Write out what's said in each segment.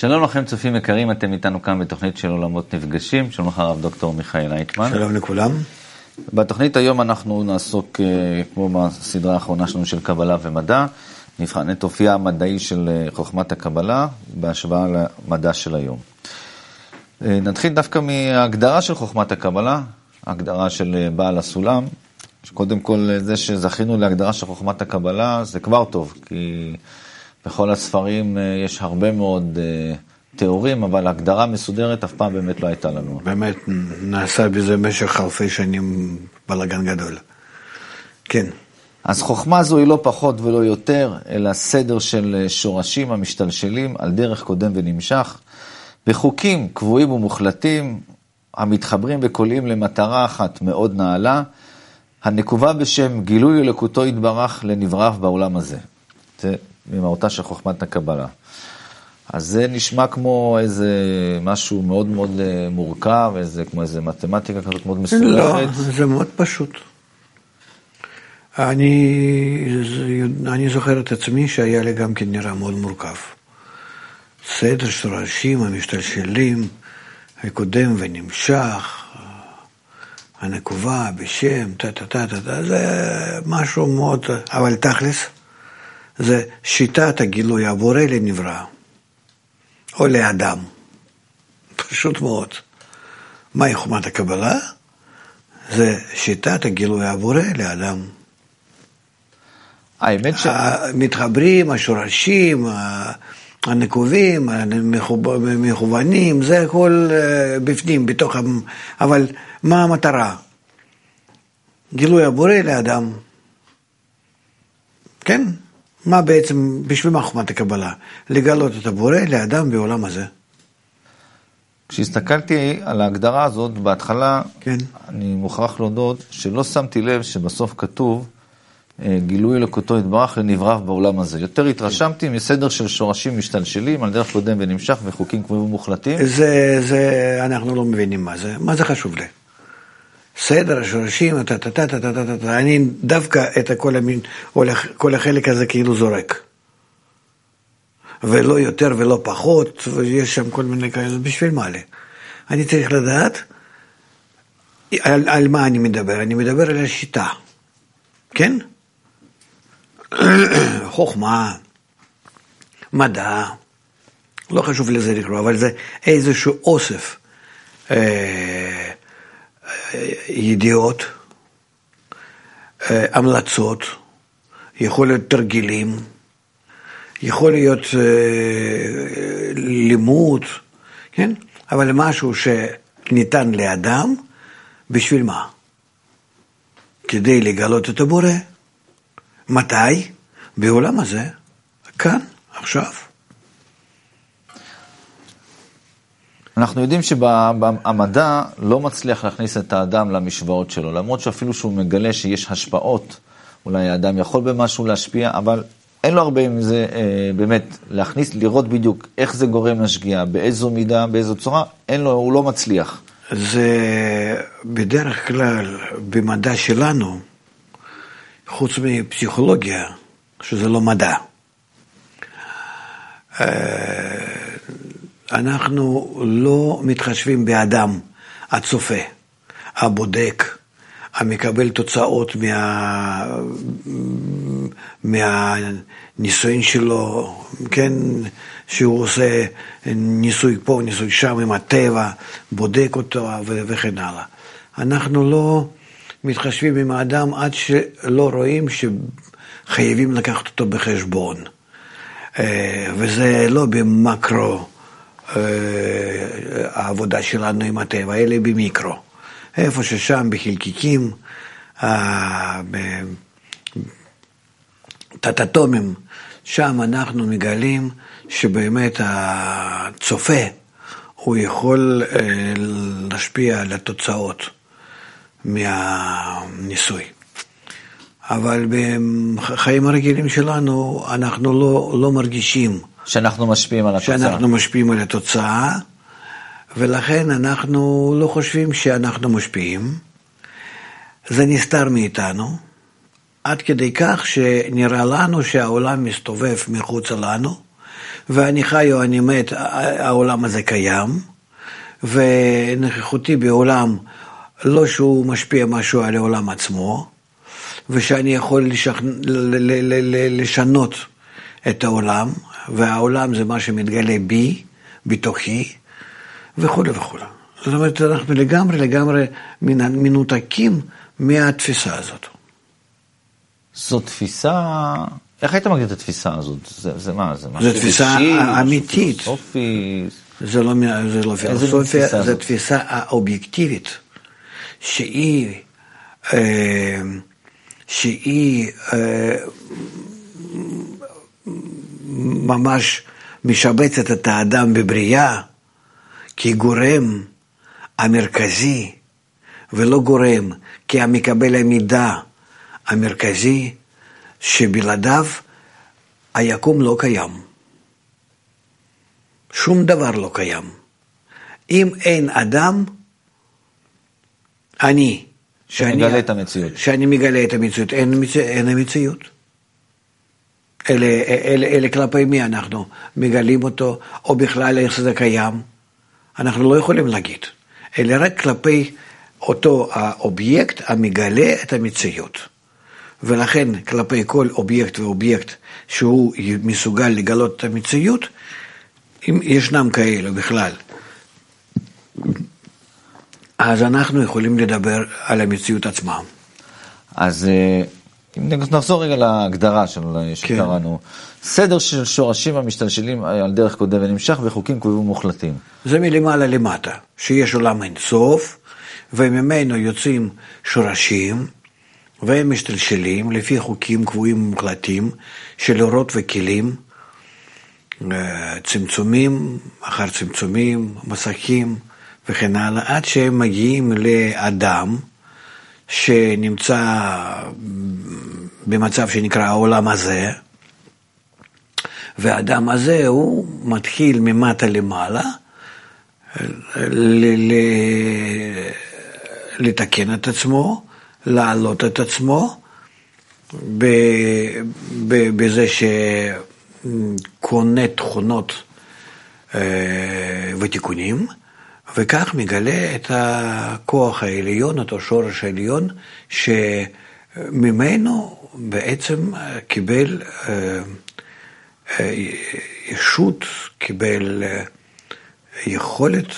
שלום לכם צופים יקרים, אתם איתנו כאן בתוכנית של עולמות נפגשים, שלום לך הרב דוקטור מיכאל אייטמן. שלום לכולם. בתוכנית היום אנחנו נעסוק, אה, כמו בסדרה האחרונה שלנו של קבלה ומדע, נבחן את אופייה המדעי של אה, חוכמת הקבלה בהשוואה למדע של היום. אה, נתחיל דווקא מההגדרה של חוכמת הקבלה, ההגדרה של בעל הסולם. קודם כל, זה שזכינו להגדרה של חוכמת הקבלה זה כבר טוב, כי בכל הספרים יש הרבה מאוד תיאורים, אבל הגדרה מסודרת אף פעם באמת לא הייתה לנו. באמת, נעשה בזה במשך אלפי שנים בלאגן גדול. כן. אז חוכמה זו היא לא פחות ולא יותר, אלא סדר של שורשים המשתלשלים על דרך קודם ונמשך, בחוקים קבועים ומוחלטים, המתחברים וקולעים למטרה אחת מאוד נעלה, הנקובה בשם גילוי אלוקותו יתברך לנבריו בעולם הזה. זה ממהותה של חוכמת הקבלה. אז זה נשמע כמו איזה משהו מאוד מאוד אה, מורכב, איזה, כמו איזה מתמטיקה כזאת מאוד מסולחת. לא, זה מאוד פשוט. אני, אני זוכר את עצמי שהיה לי גם כן נראה מאוד מורכב. סדר שורשים המשתלשלים, הקודם ונמשך, הנקובה בשם, טה טה טה טה, זה משהו מאוד, אבל תכלס, זה שיטת הגילוי הבורא לנברא. או לאדם. פשוט מאוד. מהי חומת הקבלה? זה שיטת הגילוי הבורא לאדם. האמת ש... מתחברים, השורשים, הנקובים, המכוונים, זה הכל אה, בפנים, בתוך... אבל מה המטרה? גילוי הבורא לאדם. כן? מה בעצם, בשביל מה חוכמת הקבלה? לגלות את הבורא לאדם בעולם הזה. כשהסתכלתי על ההגדרה הזאת, בהתחלה, כן. אני מוכרח להודות שלא שמתי לב שבסוף כתוב אה, גילוי אלוקותו יתברך לנבריו בעולם הזה. יותר התרשמתי כן. מסדר של שורשים משתלשלים על דרך קודם ונמשך וחוקים קבועים ומוחלטים. זה, זה, אנחנו לא מבינים מה זה, מה זה חשוב לי. סדר השורשים, טה טה טה טה טה טה טה, אני דווקא את כל, המין, כל החלק הזה כאילו זורק. ולא יותר ולא פחות, ויש שם כל מיני כאלה, בשביל מה לי? אני צריך לדעת על, על מה אני מדבר, אני מדבר על השיטה, כן? חוכמה, מדע, לא חשוב לזה לקרוא, אבל זה איזשהו אוסף. אה, ידיעות, אה, המלצות, יכול להיות תרגילים, יכול להיות אה, לימוד, כן? אבל משהו שניתן לאדם, בשביל מה? כדי לגלות את הבורא. מתי? בעולם הזה, כאן, עכשיו. אנחנו יודעים שהמדע לא מצליח להכניס את האדם למשוואות שלו, למרות שאפילו שהוא מגלה שיש השפעות, אולי האדם יכול במשהו להשפיע, אבל אין לו הרבה עם זה אה, באמת להכניס, לראות בדיוק איך זה גורם לשגיאה, באיזו מידה, באיזו צורה, אין לו, הוא לא מצליח. זה בדרך כלל במדע שלנו, חוץ מפסיכולוגיה, שזה לא מדע. אה, אנחנו לא מתחשבים באדם הצופה, הבודק, המקבל תוצאות מה... מהניסויים שלו, כן, שהוא עושה ניסוי פה, ניסוי שם עם הטבע, בודק אותו וכן הלאה. אנחנו לא מתחשבים עם האדם עד שלא רואים שחייבים לקחת אותו בחשבון. אה, וזה לא במקרו. אה, העבודה שלנו עם הטבע, אלה במיקרו. איפה ששם בחלקיקים, אה, טטטומים, שם אנחנו מגלים שבאמת הצופה, הוא יכול אה, להשפיע על התוצאות מהניסוי. אבל בחיים הרגילים שלנו אנחנו לא, לא מרגישים שאנחנו משפיעים על התוצאה. שאנחנו משפיעים על התוצאה, ולכן אנחנו לא חושבים שאנחנו משפיעים. זה נסתר מאיתנו, עד כדי כך שנראה לנו שהעולם מסתובב מחוצה לנו, ואני חי או אני מת, העולם הזה קיים, ונוכחותי בעולם, לא שהוא משפיע משהו על העולם עצמו, ושאני יכול לשכ... לשנות את העולם, והעולם זה מה שמתגלה בי, בתוכי, וכולי וכולי. זאת אומרת, אנחנו לגמרי לגמרי מנותקים מהתפיסה הזאת. זו תפיסה, איך היית מגדיר את התפיסה הזאת? זה, זה מה, זה משהו זו תפיסה אמיתית. פילוסופי? זה לא, זה לא פילוסופיה, זו תפיסה האובייקטיבית, שהיא, אה, שהיא אה, ממש משבצת את האדם בבריאה כגורם המרכזי, ולא גורם כמקבל המידע המרכזי, שבלעדיו היקום לא קיים. שום דבר לא קיים. אם אין אדם, אני, שאני מגלה את המציאות. שאני מגלה את המציאות, אין, אין המציאות. אלה, אלה, אלה כלפי מי אנחנו מגלים אותו, או בכלל איך זה קיים, אנחנו לא יכולים להגיד, אלא רק כלפי אותו האובייקט המגלה את המציאות. ולכן כלפי כל אובייקט ואובייקט שהוא מסוגל לגלות את המציאות, אם ישנם כאלה בכלל, אז אנחנו יכולים לדבר על המציאות עצמה. אז אה, אם נחזור רגע להגדרה של שקראנו, כן. סדר של שורשים המשתלשלים על דרך קודם ונמשך וחוקים קבועים ומוחלטים. זה מלמעלה למטה, שיש עולם אינסוף, וממנו יוצאים שורשים, והם משתלשלים לפי חוקים קבועים ומוחלטים של אורות וכלים, אה, צמצומים אחר צמצומים, מסכים וכן הלאה, עד שהם מגיעים לאדם שנמצא במצב שנקרא העולם הזה, והאדם הזה הוא מתחיל ממטה למעלה לתקן את עצמו, להעלות את עצמו, בזה שקונה תכונות אה, ותיקונים, וכך מגלה את הכוח העליון, אותו שורש העליון, שממנו בעצם קיבל אה, אה, ישות, קיבל יכולת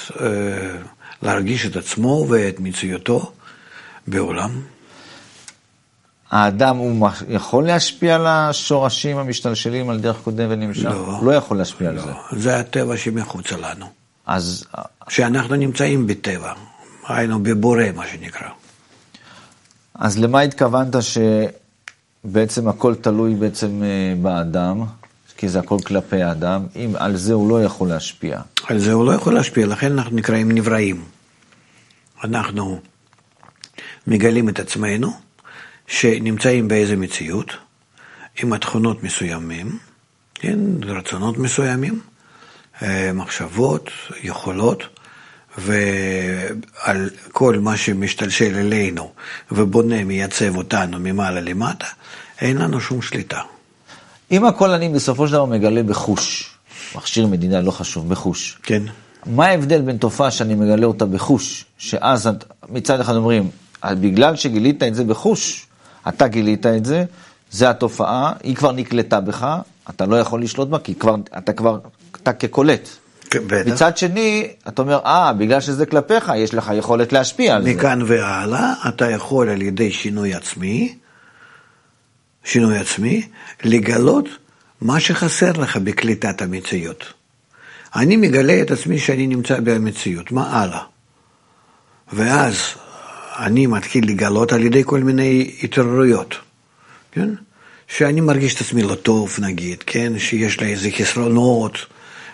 להרגיש את עצמו ואת מציאותו בעולם. האדם הוא יכול להשפיע על השורשים המשתלשלים על דרך קודם ונמשך? לא. לא יכול להשפיע לא. על זה. זה הטבע שמחוצה לנו. אז... שאנחנו נמצאים בטבע, היינו בבורא מה שנקרא. אז למה התכוונת שבעצם הכל תלוי בעצם אה, באדם? כי זה הכל כלפי האדם, אם על זה הוא לא יכול להשפיע. על זה הוא לא יכול להשפיע, לכן אנחנו נקראים נבראים. אנחנו מגלים את עצמנו, שנמצאים באיזה מציאות, עם התכונות מסוימים, כן, רצונות מסוימים, מחשבות, יכולות, ועל כל מה שמשתלשל אלינו ובונה, מייצב אותנו ממעלה למטה, אין לנו שום שליטה. אם הכל אני בסופו של דבר מגלה בחוש, מכשיר מדינה לא חשוב, בחוש. כן. מה ההבדל בין תופעה שאני מגלה אותה בחוש, שאז מצד אחד אומרים, בגלל שגילית את זה בחוש, אתה גילית את זה, זה התופעה, היא כבר נקלטה בך, אתה לא יכול לשלוט בה, כי כבר, אתה כבר, אתה כקולט. כן, בטח. מצד שני, אתה אומר, אה, בגלל שזה כלפיך, יש לך יכולת להשפיע על מכאן זה. מכאן והלאה, אתה יכול על ידי שינוי עצמי, שינוי עצמי, לגלות מה שחסר לך בקליטת המציאות. אני מגלה את עצמי שאני נמצא במציאות, מה הלאה? ואז אני מתחיל לגלות על ידי כל מיני התעוררויות, כן? שאני מרגיש את עצמי לא טוב נגיד, כן? שיש לי איזה חסרונות,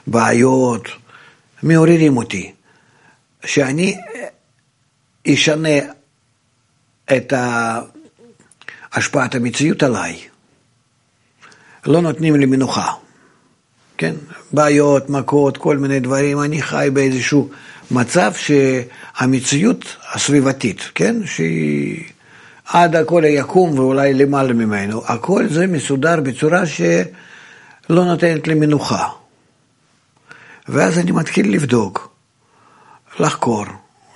בעיות, מעוררים אותי. שאני אשנה את השפעת המציאות עליי. לא נותנים לי מנוחה, כן? בעיות, מכות, כל מיני דברים, אני חי באיזשהו מצב שהמציאות הסביבתית, כן? שהיא עד הכל יקום ואולי למעלה ממנו, הכל זה מסודר בצורה שלא נותנת לי מנוחה. ואז אני מתחיל לבדוק, לחקור,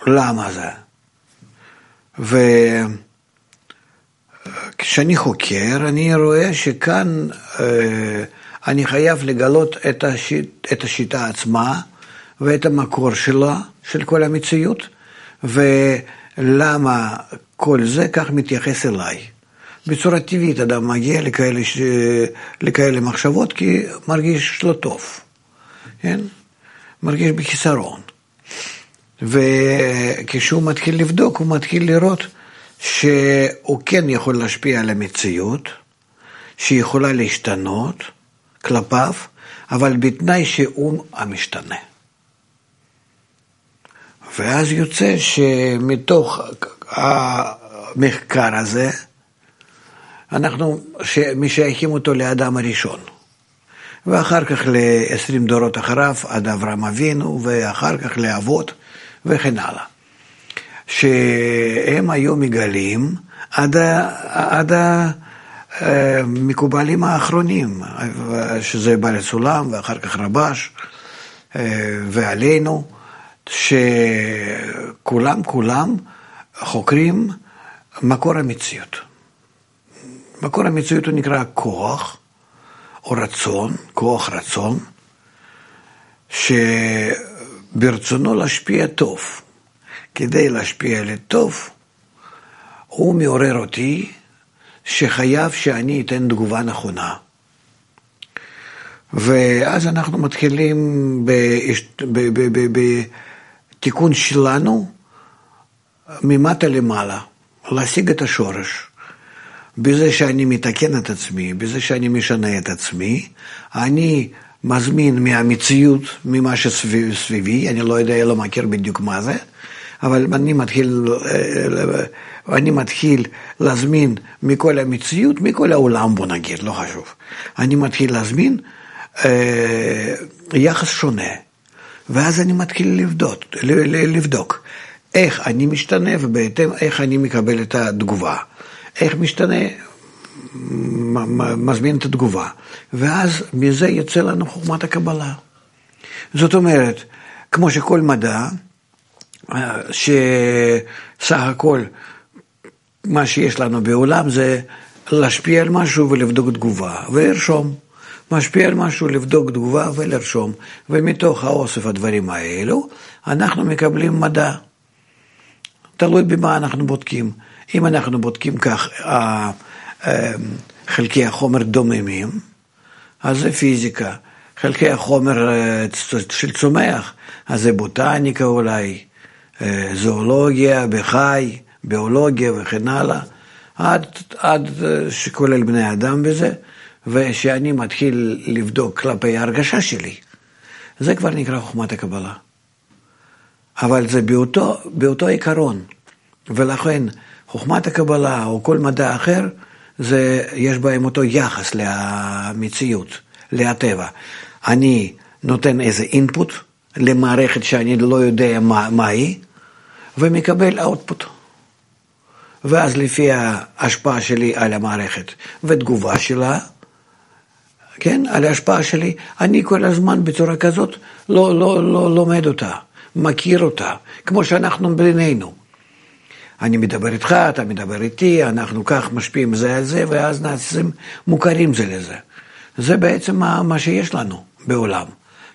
למה זה. וכשאני חוקר, אני רואה שכאן אה, אני חייב לגלות את, השיט, את השיטה עצמה ואת המקור שלה, של כל המציאות, ולמה כל זה כך מתייחס אליי. בצורה טבעית אדם מגיע לכאלה, ש... לכאלה מחשבות כי מרגיש לא טוב, כן? מרגיש בחיסרון. וכשהוא מתחיל לבדוק, הוא מתחיל לראות שהוא כן יכול להשפיע על המציאות, שהיא יכולה להשתנות כלפיו, אבל בתנאי שהוא המשתנה. ואז יוצא שמתוך המחקר הזה, אנחנו משייכים אותו לאדם הראשון. ואחר כך ל-20 דורות אחריו, עד אברהם אבינו, ואחר כך לאבות, וכן הלאה. שהם היו מגלים עד, עד המקובלים האחרונים, שזה בעל סולם ואחר כך רבש, ועלינו, שכולם כולם חוקרים מקור המציאות. מקור המציאות הוא נקרא כוח או רצון, כוח רצון, שברצונו להשפיע טוב. כדי להשפיע לטוב, הוא מעורר אותי שחייב שאני אתן תגובה נכונה. ואז אנחנו מתחילים בתיקון שלנו ממטה למעלה, להשיג את השורש. בזה שאני מתקן את עצמי, בזה שאני משנה את עצמי, אני מזמין מהמציאות, ממה שסביבי, אני לא יודע, לא מכיר בדיוק מה זה, אבל אני מתחיל, אה, אני מתחיל להזמין מכל המציאות, מכל העולם בוא נגיד, לא חשוב. אני מתחיל להזמין אה, יחס שונה, ואז אני מתחיל לבדוק, לבדוק איך אני משתנה ובהתאם איך אני מקבל את התגובה. איך משתנה, מזמין את התגובה. ואז מזה יוצא לנו חוכמת הקבלה. זאת אומרת, כמו שכל מדע, שסך הכל מה שיש לנו בעולם זה להשפיע על משהו ולבדוק תגובה ולרשום. משפיע על משהו, לבדוק תגובה ולרשום. ומתוך האוסף הדברים האלו, אנחנו מקבלים מדע. תלוי במה אנחנו בודקים. אם אנחנו בודקים כך, חלקי החומר דוממים, אז זה פיזיקה. חלקי החומר אה, של צומח, אז זה בוטניקה אולי, אה, זואולוגיה, בחי, ביולוגיה וכן הלאה, עד, עד אה, שכולל בני אדם בזה, ושאני מתחיל לבדוק כלפי ההרגשה שלי, זה כבר נקרא חוכמת הקבלה. אבל זה באותו, באותו עיקרון, ולכן חוכמת הקבלה או כל מדע אחר, זה, יש בהם אותו יחס למציאות, לטבע. אני נותן איזה אינפוט למערכת שאני לא יודע מה, מה היא, ומקבל אאוטפוט. ואז לפי ההשפעה שלי על המערכת ותגובה שלה, כן, על ההשפעה שלי, אני כל הזמן בצורה כזאת לא, לא, לא לומד אותה, מכיר אותה, כמו שאנחנו בינינו. אני מדבר איתך, אתה מדבר איתי, אנחנו כך משפיעים זה על זה, ואז נעשים מוכרים זה לזה. זה בעצם מה, מה שיש לנו בעולם,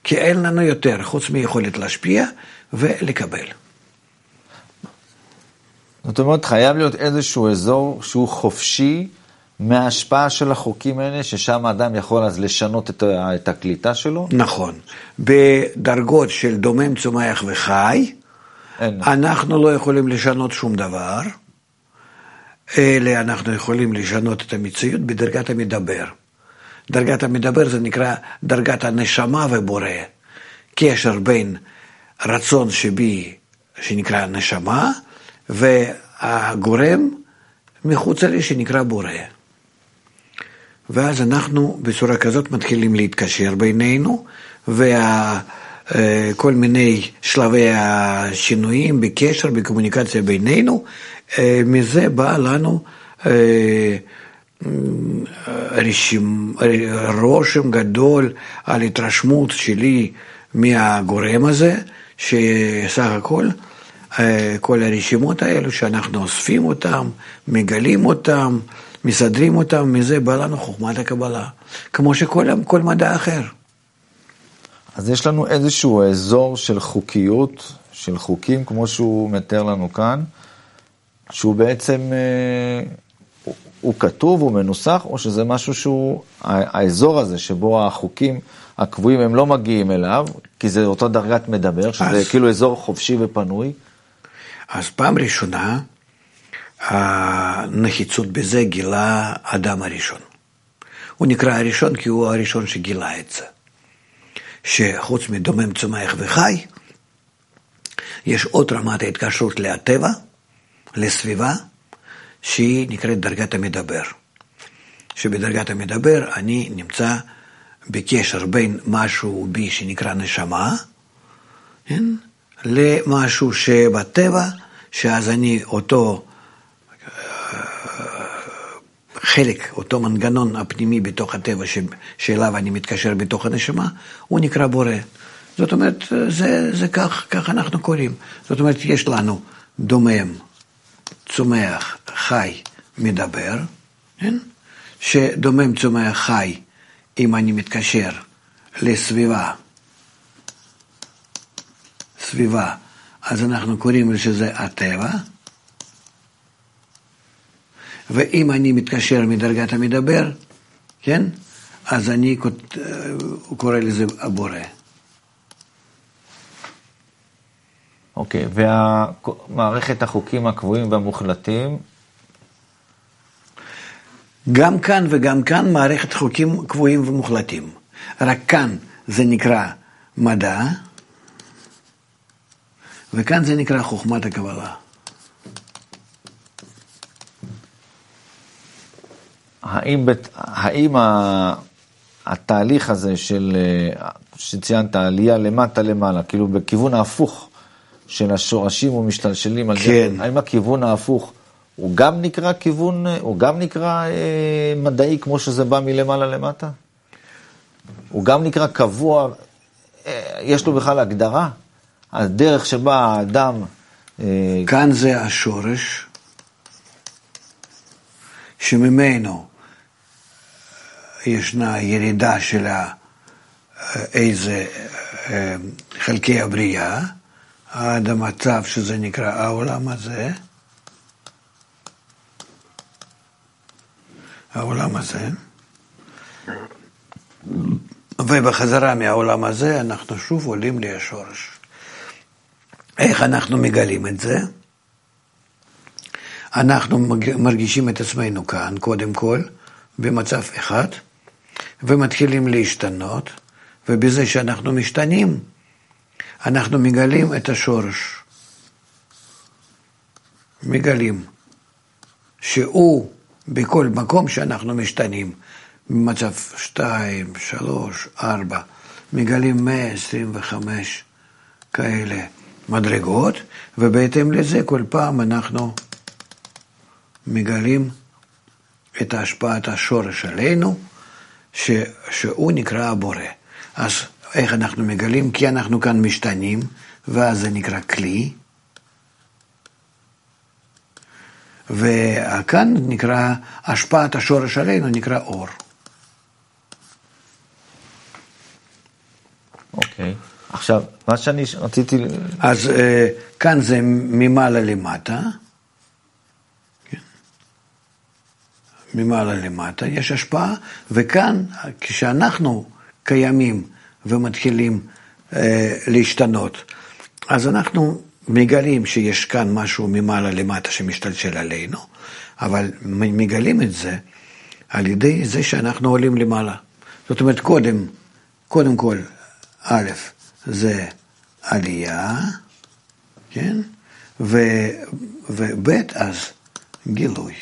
כי אין לנו יותר חוץ מיכולת להשפיע ולקבל. זאת אומרת, חייב להיות איזשהו אזור שהוא חופשי מההשפעה של החוקים האלה, ששם האדם יכול אז לשנות את, את הקליטה שלו? נכון. בדרגות של דומם, צומח וחי, אין. אנחנו לא יכולים לשנות שום דבר, אלא אנחנו יכולים לשנות את המציאות בדרגת המדבר. דרגת המדבר זה נקרא דרגת הנשמה ובורא. קשר בין רצון שבי, שנקרא נשמה, והגורם מחוץ לי שנקרא בורא. ואז אנחנו בצורה כזאת מתחילים להתקשר בינינו, וה... אה, מיני שלבי השינויים בקשר, בקומוניקציה בינינו, אה, מזה בא לנו אה, רשימ, רושם גדול על התרשמות שלי מהגורם הזה, שסך הכל כל הרשימות האלו שאנחנו אוספים אותם, מגלים אותם, מסדרים אותם, מזה בא לנו חוכמת הקבלה, כמו שכל מדע אחר. אז יש לנו איזשהו אזור של חוקיות, של חוקים, כמו שהוא מתאר לנו כאן, שהוא בעצם, אה, הוא, הוא כתוב, הוא מנוסח, או שזה משהו שהוא, האזור הזה שבו החוקים הקבועים הם לא מגיעים אליו, כי זה אותו דרגת מדבר, שזה אז, כאילו אזור חופשי ופנוי. אז פעם ראשונה, הנחיצות בזה גילה אדם הראשון. הוא נקרא הראשון כי הוא הראשון שגילה את זה. שחוץ מדומם, צומח וחי, יש עוד רמת ההתקשרות לטבע, לסביבה, שהיא נקראת דרגת המדבר. שבדרגת המדבר אני נמצא בקשר בין משהו בי שנקרא נשמה, כן? למשהו שבטבע, שאז אני אותו חלק, אותו מנגנון הפנימי בתוך הטבע ש, שאליו אני מתקשר בתוך הנשמה, הוא נקרא בורא. זאת אומרת, זה, זה כך, כך אנחנו קוראים. זאת אומרת, יש לנו דומם, צומח, חי, מדבר, כן? שדומם, צומח, חי, אם אני מתקשר לסביבה, סביבה, אז אנחנו קוראים לזה הטבע, ואם אני מתקשר מדרגת המדבר, כן? אז אני קורא לזה הבורא. אוקיי, okay, ומערכת החוקים הקבועים והמוחלטים? גם כאן וגם כאן מערכת חוקים קבועים ומוחלטים. רק כאן זה נקרא מדע, וכאן זה נקרא חוכמת הקבלה. האם, האם התהליך הזה של, שציינת, עלייה למטה למעלה, כאילו בכיוון ההפוך של השורשים ומשתלשלים על כן. זה, האם הכיוון ההפוך הוא גם נקרא כיוון, הוא גם נקרא אה, מדעי כמו שזה בא מלמעלה למטה? הוא גם נקרא קבוע, אה, יש לו בכלל הגדרה? הדרך שבה האדם... אה... כאן זה השורש שממנו ישנה ירידה של איזה אה, חלקי הבריאה, עד המצב שזה נקרא העולם הזה, העולם הזה, ובחזרה מהעולם הזה אנחנו שוב עולים לשורש. איך אנחנו מגלים את זה? אנחנו מרגישים את עצמנו כאן, קודם כל, במצב אחד, ומתחילים להשתנות, ובזה שאנחנו משתנים, אנחנו מגלים את השורש. מגלים שהוא בכל מקום שאנחנו משתנים, ממצב 2, 3, 4, מגלים 125 כאלה מדרגות, ובהתאם לזה כל פעם אנחנו מגלים את השפעת השורש עלינו, ש, שהוא נקרא הבורא. אז איך אנחנו מגלים? כי אנחנו כאן משתנים, ואז זה נקרא כלי, וכאן נקרא, השפעת השורש עלינו נקרא אור. אוקיי. Okay. עכשיו, מה שאני רציתי... אז אה, כאן זה ממעלה למטה. ממעלה למטה, יש השפעה, וכאן, כשאנחנו קיימים ומתחילים אה, להשתנות, אז אנחנו מגלים שיש כאן משהו ממעלה למטה שמשתלשל עלינו, אבל מגלים את זה על ידי זה שאנחנו עולים למעלה. זאת אומרת, קודם, קודם כל, א', זה עלייה, כן? וב', אז גילוי.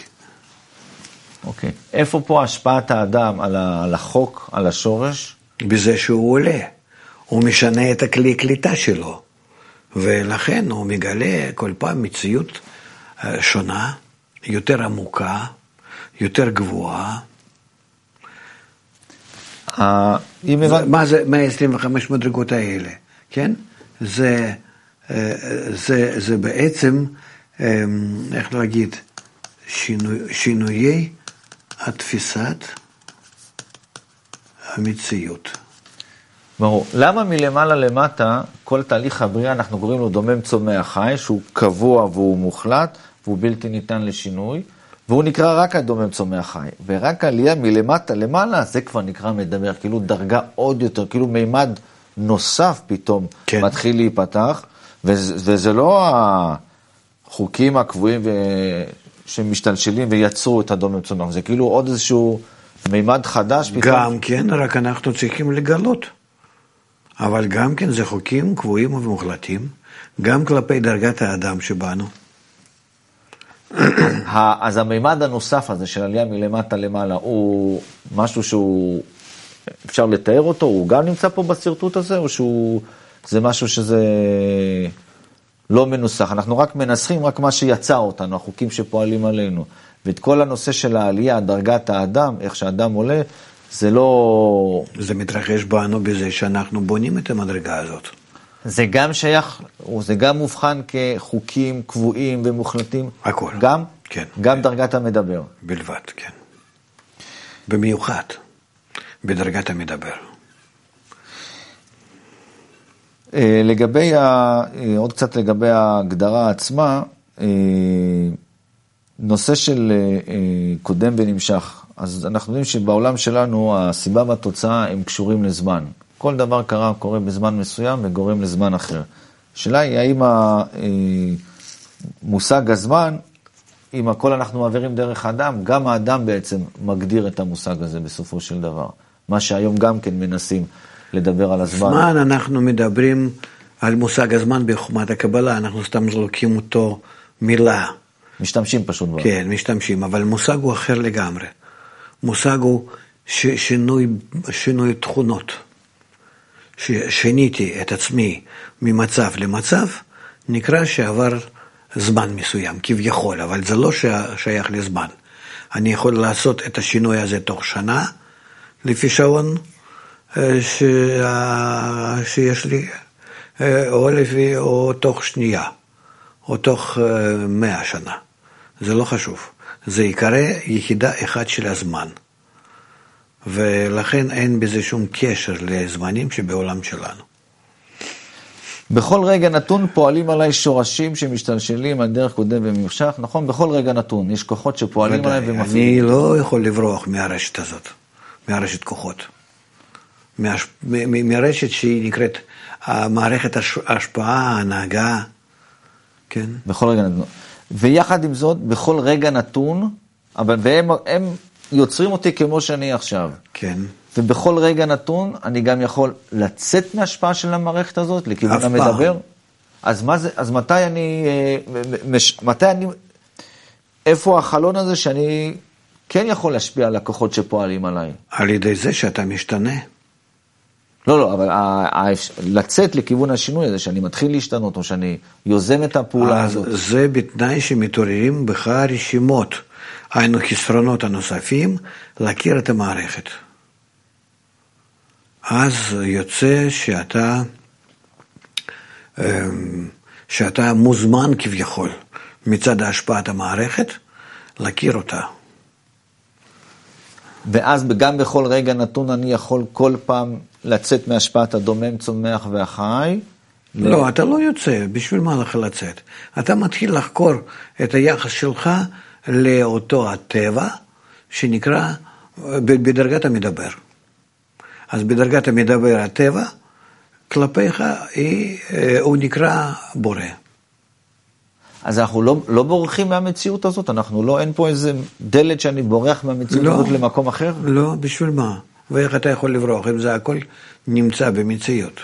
אוקיי. איפה פה השפעת האדם על החוק, על השורש? בזה שהוא עולה. הוא משנה את הכלי קליטה שלו, ולכן הוא מגלה כל פעם מציאות אה, שונה, יותר עמוקה, יותר גבוהה. ה- אם הבנת... מה זה 125 מדרגות האלה, כן? זה, אה, זה, זה בעצם, אה, איך להגיד, שינוי, שינויי התפיסת המציאות. ברור. למה מלמעלה למטה, כל תהליך הבריאה, אנחנו קוראים לו דומם צומח חי, שהוא קבוע והוא מוחלט, והוא בלתי ניתן לשינוי, והוא נקרא רק הדומם צומח חי. ורק עלייה מלמטה למעלה, זה כבר נקרא מדבר, כאילו דרגה עוד יותר, כאילו מימד נוסף פתאום כן. מתחיל להיפתח, וזה, וזה לא החוקים הקבועים ו... שמשתלשלים ויצרו את הדומם צומח, זה כאילו עוד איזשהו מימד חדש פתאום. גם כן, רק אנחנו צריכים לגלות. אבל גם כן זה חוקים קבועים ומוחלטים, גם כלפי דרגת האדם שבנו. אז המימד הנוסף הזה של עלייה מלמטה למעלה הוא משהו שהוא, אפשר לתאר אותו, הוא גם נמצא פה בשרטוט הזה, או שהוא, זה משהו שזה לא מנוסח, אנחנו רק מנסחים רק מה שיצר אותנו, החוקים שפועלים עלינו. ואת כל הנושא של העלייה, דרגת האדם, איך שהאדם עולה, זה לא... זה מתרחש בנו בזה שאנחנו בונים את המדרגה הזאת. זה גם שייך, זה גם מובחן כחוקים קבועים ומוחלטים. הכל. גם? כן. גם דרגת המדבר. בלבד, כן. במיוחד, בדרגת המדבר. אה, לגבי, ה... אה, עוד קצת לגבי ההגדרה עצמה, אה, נושא של קודם ונמשך. אז אנחנו יודעים שבעולם שלנו הסיבה והתוצאה הם קשורים לזמן. כל דבר קרה, קורה בזמן מסוים וגורם לזמן אחר. השאלה היא האם המושג הזמן, אם הכל אנחנו מעבירים דרך האדם, גם האדם בעצם מגדיר את המושג הזה בסופו של דבר. מה שהיום גם כן מנסים לדבר על הזמן. זמן, אנחנו מדברים על מושג הזמן בחוכמת הקבלה, אנחנו סתם זורקים אותו מילה. משתמשים פשוט. כן, משתמשים, אבל מושג הוא אחר לגמרי. מושג הוא ש, שינוי, שינוי תכונות. ששיניתי את עצמי ממצב למצב, נקרא שעבר זמן מסוים, כביכול, אבל זה לא שייך לזמן. אני יכול לעשות את השינוי הזה תוך שנה, לפי שעון ש... שיש לי, או, לפי, או תוך שנייה, או תוך מאה שנה. זה לא חשוב. זה ייקרא יחידה אחת של הזמן. ולכן אין בזה שום קשר לזמנים שבעולם שלנו. בכל רגע נתון פועלים עליי שורשים שמשתלשלים על דרך קודם ונמשך, נכון? בכל רגע נתון יש כוחות שפועלים עליי ומפעילים. אני לא יכול לברוח מהרשת הזאת, מהרשת כוחות. מהש... מ... מרשת שהיא נקראת מערכת ההשפעה, ההנהגה, כן? בכל רגע נתון. ויחד עם זאת, בכל רגע נתון, אבל והם הם יוצרים אותי כמו שאני עכשיו. כן. ובכל רגע נתון אני גם יכול לצאת מההשפעה של המערכת הזאת לכיוון המדבר. אז, מה זה, אז מתי אני, אה, מש, מתי אני, איפה החלון הזה שאני כן יכול להשפיע על הכוחות שפועלים עליי? על ידי זה שאתה משתנה. לא, לא, אבל לצאת לכיוון השינוי הזה, שאני מתחיל להשתנות, או שאני יוזם את הפעולה הזאת. זה בתנאי שמתעוררים בך רשימות, היינו חסרונות הנוספים, להכיר את המערכת. אז יוצא שאתה, אמ, שאתה מוזמן כביכול מצד השפעת המערכת להכיר אותה. ואז גם בכל רגע נתון אני יכול כל פעם לצאת מהשפעת הדומם, צומח והחי. לא, אתה לא יוצא, בשביל מה לך לצאת? אתה מתחיל לחקור את היחס שלך לאותו הטבע שנקרא בדרגת המדבר. אז בדרגת המדבר הטבע, כלפיך היא, הוא נקרא בורא. אז אנחנו לא, לא בורחים מהמציאות הזאת? אנחנו לא, אין פה איזה דלת שאני בורח מהמציאות לא. הזאת למקום אחר? לא, בשביל מה? ואיך אתה יכול לברוח אם זה הכל נמצא במציאות?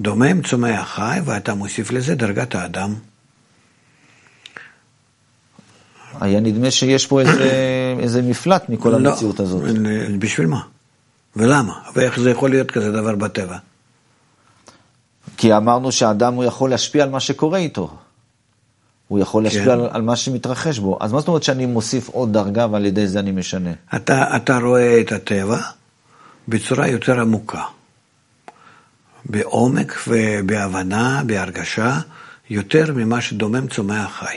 דומם, צומח, חי, ואתה מוסיף לזה דרגת האדם. היה נדמה שיש פה איזה, איזה מפלט מכל לא, המציאות הזאת. בשביל מה? ולמה? ואיך זה יכול להיות כזה דבר בטבע? כי אמרנו שהאדם הוא יכול להשפיע על מה שקורה איתו. הוא יכול להשפיע כן. על, על מה שמתרחש בו. אז מה זאת אומרת שאני מוסיף עוד דרגה ועל ידי זה אני משנה? אתה, אתה רואה את הטבע בצורה יותר עמוקה. בעומק ובהבנה, בהרגשה, יותר ממה שדומם צומח חי.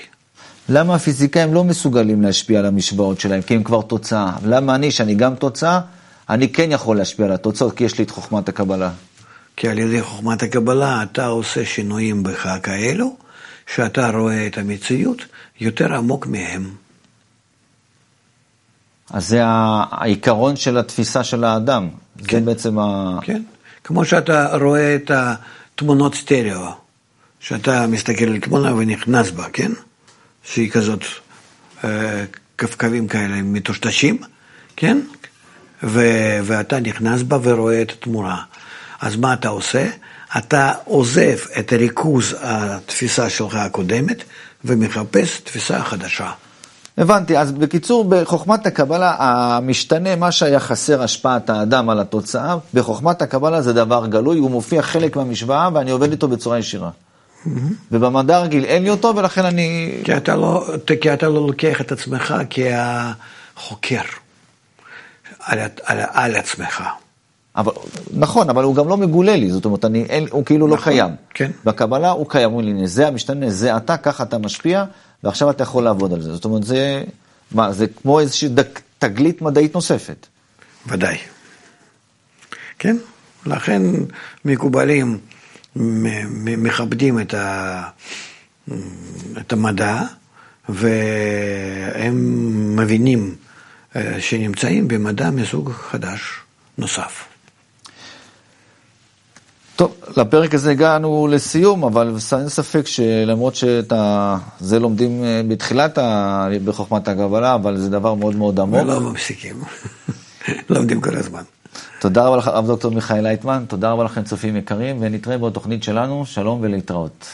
למה הפיזיקאים לא מסוגלים להשפיע על המשוואות שלהם? כי הם כבר תוצאה. למה אני, שאני גם תוצאה, אני כן יכול להשפיע על התוצאות, כי יש לי את חוכמת הקבלה. כי על ידי חוכמת הקבלה אתה עושה שינויים בך כאלו, שאתה רואה את המציאות יותר עמוק מהם. אז זה העיקרון של התפיסה של האדם. כן. זה בעצם ה... כן, כמו שאתה רואה את התמונות סטריאו, שאתה מסתכל על תמונה ונכנס בה, כן? שהיא כזאת אה, קווקווים כאלה מטושטשים, כן? ו- ואתה נכנס בה ורואה את התמונה. אז מה אתה עושה? אתה עוזב את ריכוז התפיסה שלך הקודמת ומחפש תפיסה חדשה. הבנתי, אז בקיצור, בחוכמת הקבלה, המשתנה, מה שהיה חסר השפעת האדם על התוצאה, בחוכמת הקבלה זה דבר גלוי, הוא מופיע חלק מהמשוואה ואני עובד איתו בצורה ישירה. ובמדע הרגיל אין לי אותו, ולכן אני... כי אתה לא, כי אתה לא לוקח את עצמך כחוקר על, על, על עצמך. אבל, נכון, אבל הוא גם לא מגולה לי, זאת אומרת, אני, אין, הוא כאילו לא נכון, לא קיים. כן. בקבלה הוא קיים, אומרים לי, זה המשתנה, זה אתה, ככה אתה משפיע, ועכשיו אתה יכול לעבוד על זה. זאת אומרת, זה, מה, זה כמו איזושהי דק, תגלית מדעית נוספת. ודאי. כן, לכן מקובלים מכבדים את, ה, את המדע, והם מבינים אה, שנמצאים במדע מסוג חדש, נוסף. טוב, לפרק הזה הגענו לסיום, אבל אין ספק שלמרות שאת זה לומדים אה, בתחילת ה... בחוכמת הקבלה, אבל זה דבר מאוד מאוד עמוק. ולא מפסיקים, לומדים כל הזמן. תודה רבה לך, הרב דוקטור מיכאל לייטמן, תודה רבה לכם צופים יקרים, ונתראה בתוכנית שלנו, שלום ולהתראות.